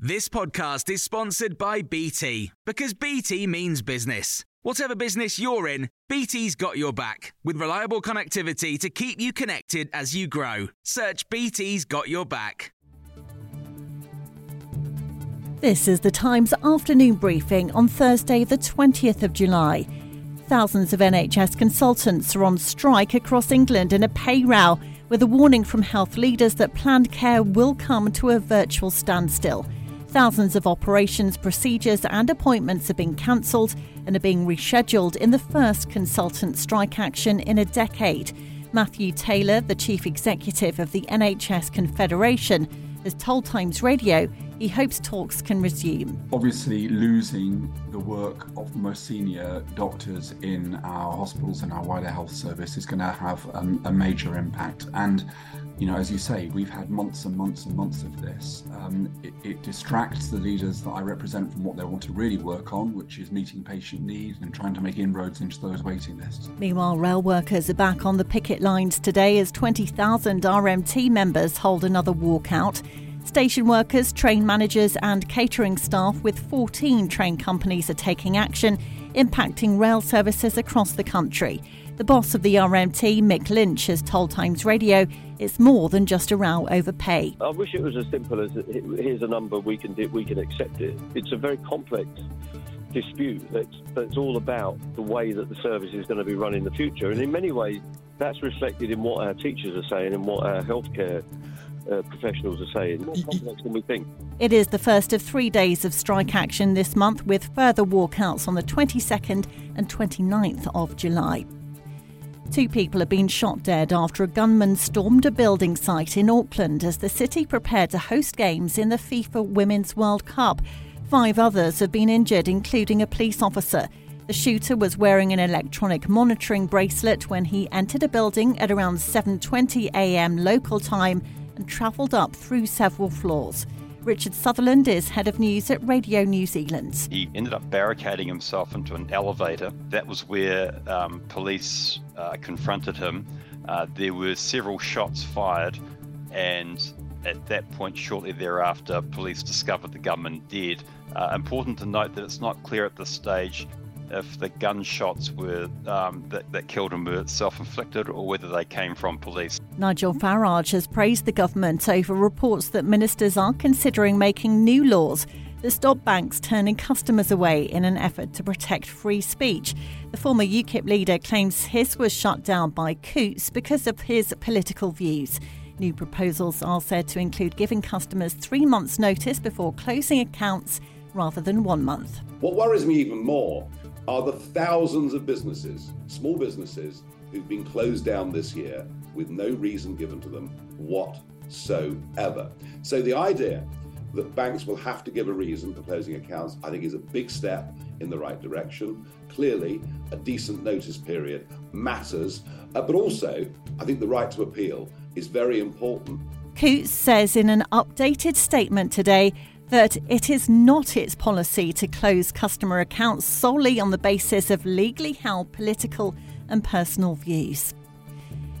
This podcast is sponsored by BT because BT means business. Whatever business you're in, BT's got your back with reliable connectivity to keep you connected as you grow. Search BT's got your back. This is the Times afternoon briefing on Thursday, the 20th of July. Thousands of NHS consultants are on strike across England in a pay row, with a warning from health leaders that planned care will come to a virtual standstill. Thousands of operations, procedures, and appointments have been cancelled and are being rescheduled in the first consultant strike action in a decade. Matthew Taylor, the chief executive of the NHS Confederation, has told Times Radio he hopes talks can resume. Obviously, losing the work of the most senior doctors in our hospitals and our wider health service is going to have um, a major impact. And, you know, as you say, we've had months and months and months of this. Um, it, it, distracts the leaders that I represent from what they want to really work on, which is meeting patient needs and trying to make inroads into those waiting lists. Meanwhile, rail workers are back on the picket lines today as 20,000 RMT members hold another walkout. Station workers, train managers, and catering staff with 14 train companies are taking action, impacting rail services across the country. The boss of the RMT, Mick Lynch, has told Times Radio it's more than just a row over pay. I wish it was as simple as here's a number we can we can accept it. It's a very complex dispute that's that's all about the way that the service is going to be run in the future, and in many ways that's reflected in what our teachers are saying and what our healthcare uh, professionals are saying. More complex than we think. It is the first of three days of strike action this month, with further walkouts on the 22nd and 29th of July. Two people have been shot dead after a gunman stormed a building site in Auckland as the city prepared to host games in the FIFA Women's World Cup. Five others have been injured, including a police officer. The shooter was wearing an electronic monitoring bracelet when he entered a building at around 7:20 a.m. local time and travelled up through several floors. Richard Sutherland is head of news at Radio New Zealand. He ended up barricading himself into an elevator. That was where um, police uh, confronted him. Uh, there were several shots fired, and at that point, shortly thereafter, police discovered the gunman dead. Uh, important to note that it's not clear at this stage if the gunshots were um, that, that killed him were self-inflicted or whether they came from police. Nigel Farage has praised the government over reports that ministers are considering making new laws that stop banks turning customers away in an effort to protect free speech. The former UKIP leader claims his was shut down by Coutts because of his political views. New proposals are said to include giving customers three months' notice before closing accounts rather than one month. What worries me even more are the thousands of businesses, small businesses, who've been closed down this year with no reason given to them whatsoever. So the idea that banks will have to give a reason for closing accounts, I think, is a big step in the right direction. Clearly, a decent notice period matters, uh, but also, I think the right to appeal is very important. Coutts says in an updated statement today that it is not its policy to close customer accounts solely on the basis of legally held political and personal views.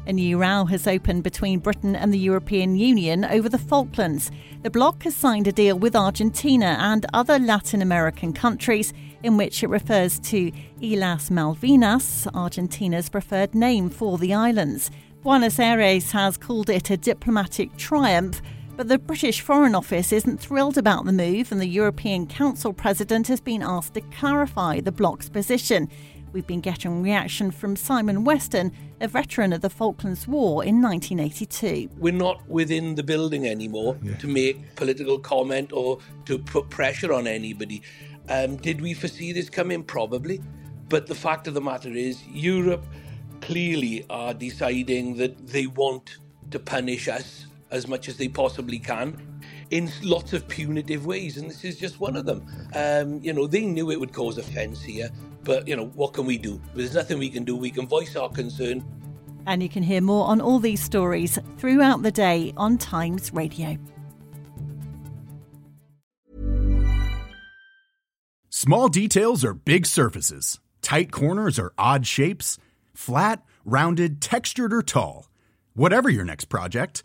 A new row has opened between Britain and the European Union over the Falklands. The bloc has signed a deal with Argentina and other Latin American countries in which it refers to Islas Malvinas, Argentina's preferred name for the islands. Buenos Aires has called it a diplomatic triumph but the British Foreign Office isn't thrilled about the move, and the European Council president has been asked to clarify the bloc's position. We've been getting reaction from Simon Weston, a veteran of the Falklands War in 1982. We're not within the building anymore yeah. to make political comment or to put pressure on anybody. Um, did we foresee this coming? Probably. But the fact of the matter is, Europe clearly are deciding that they want to punish us as much as they possibly can in lots of punitive ways, and this is just one of them. Um, you know, they knew it would cause offence here, but you know, what can we do? There's nothing we can do. We can voice our concern. And you can hear more on all these stories throughout the day on Times Radio. Small details are big surfaces, tight corners are odd shapes, flat, rounded, textured, or tall. Whatever your next project,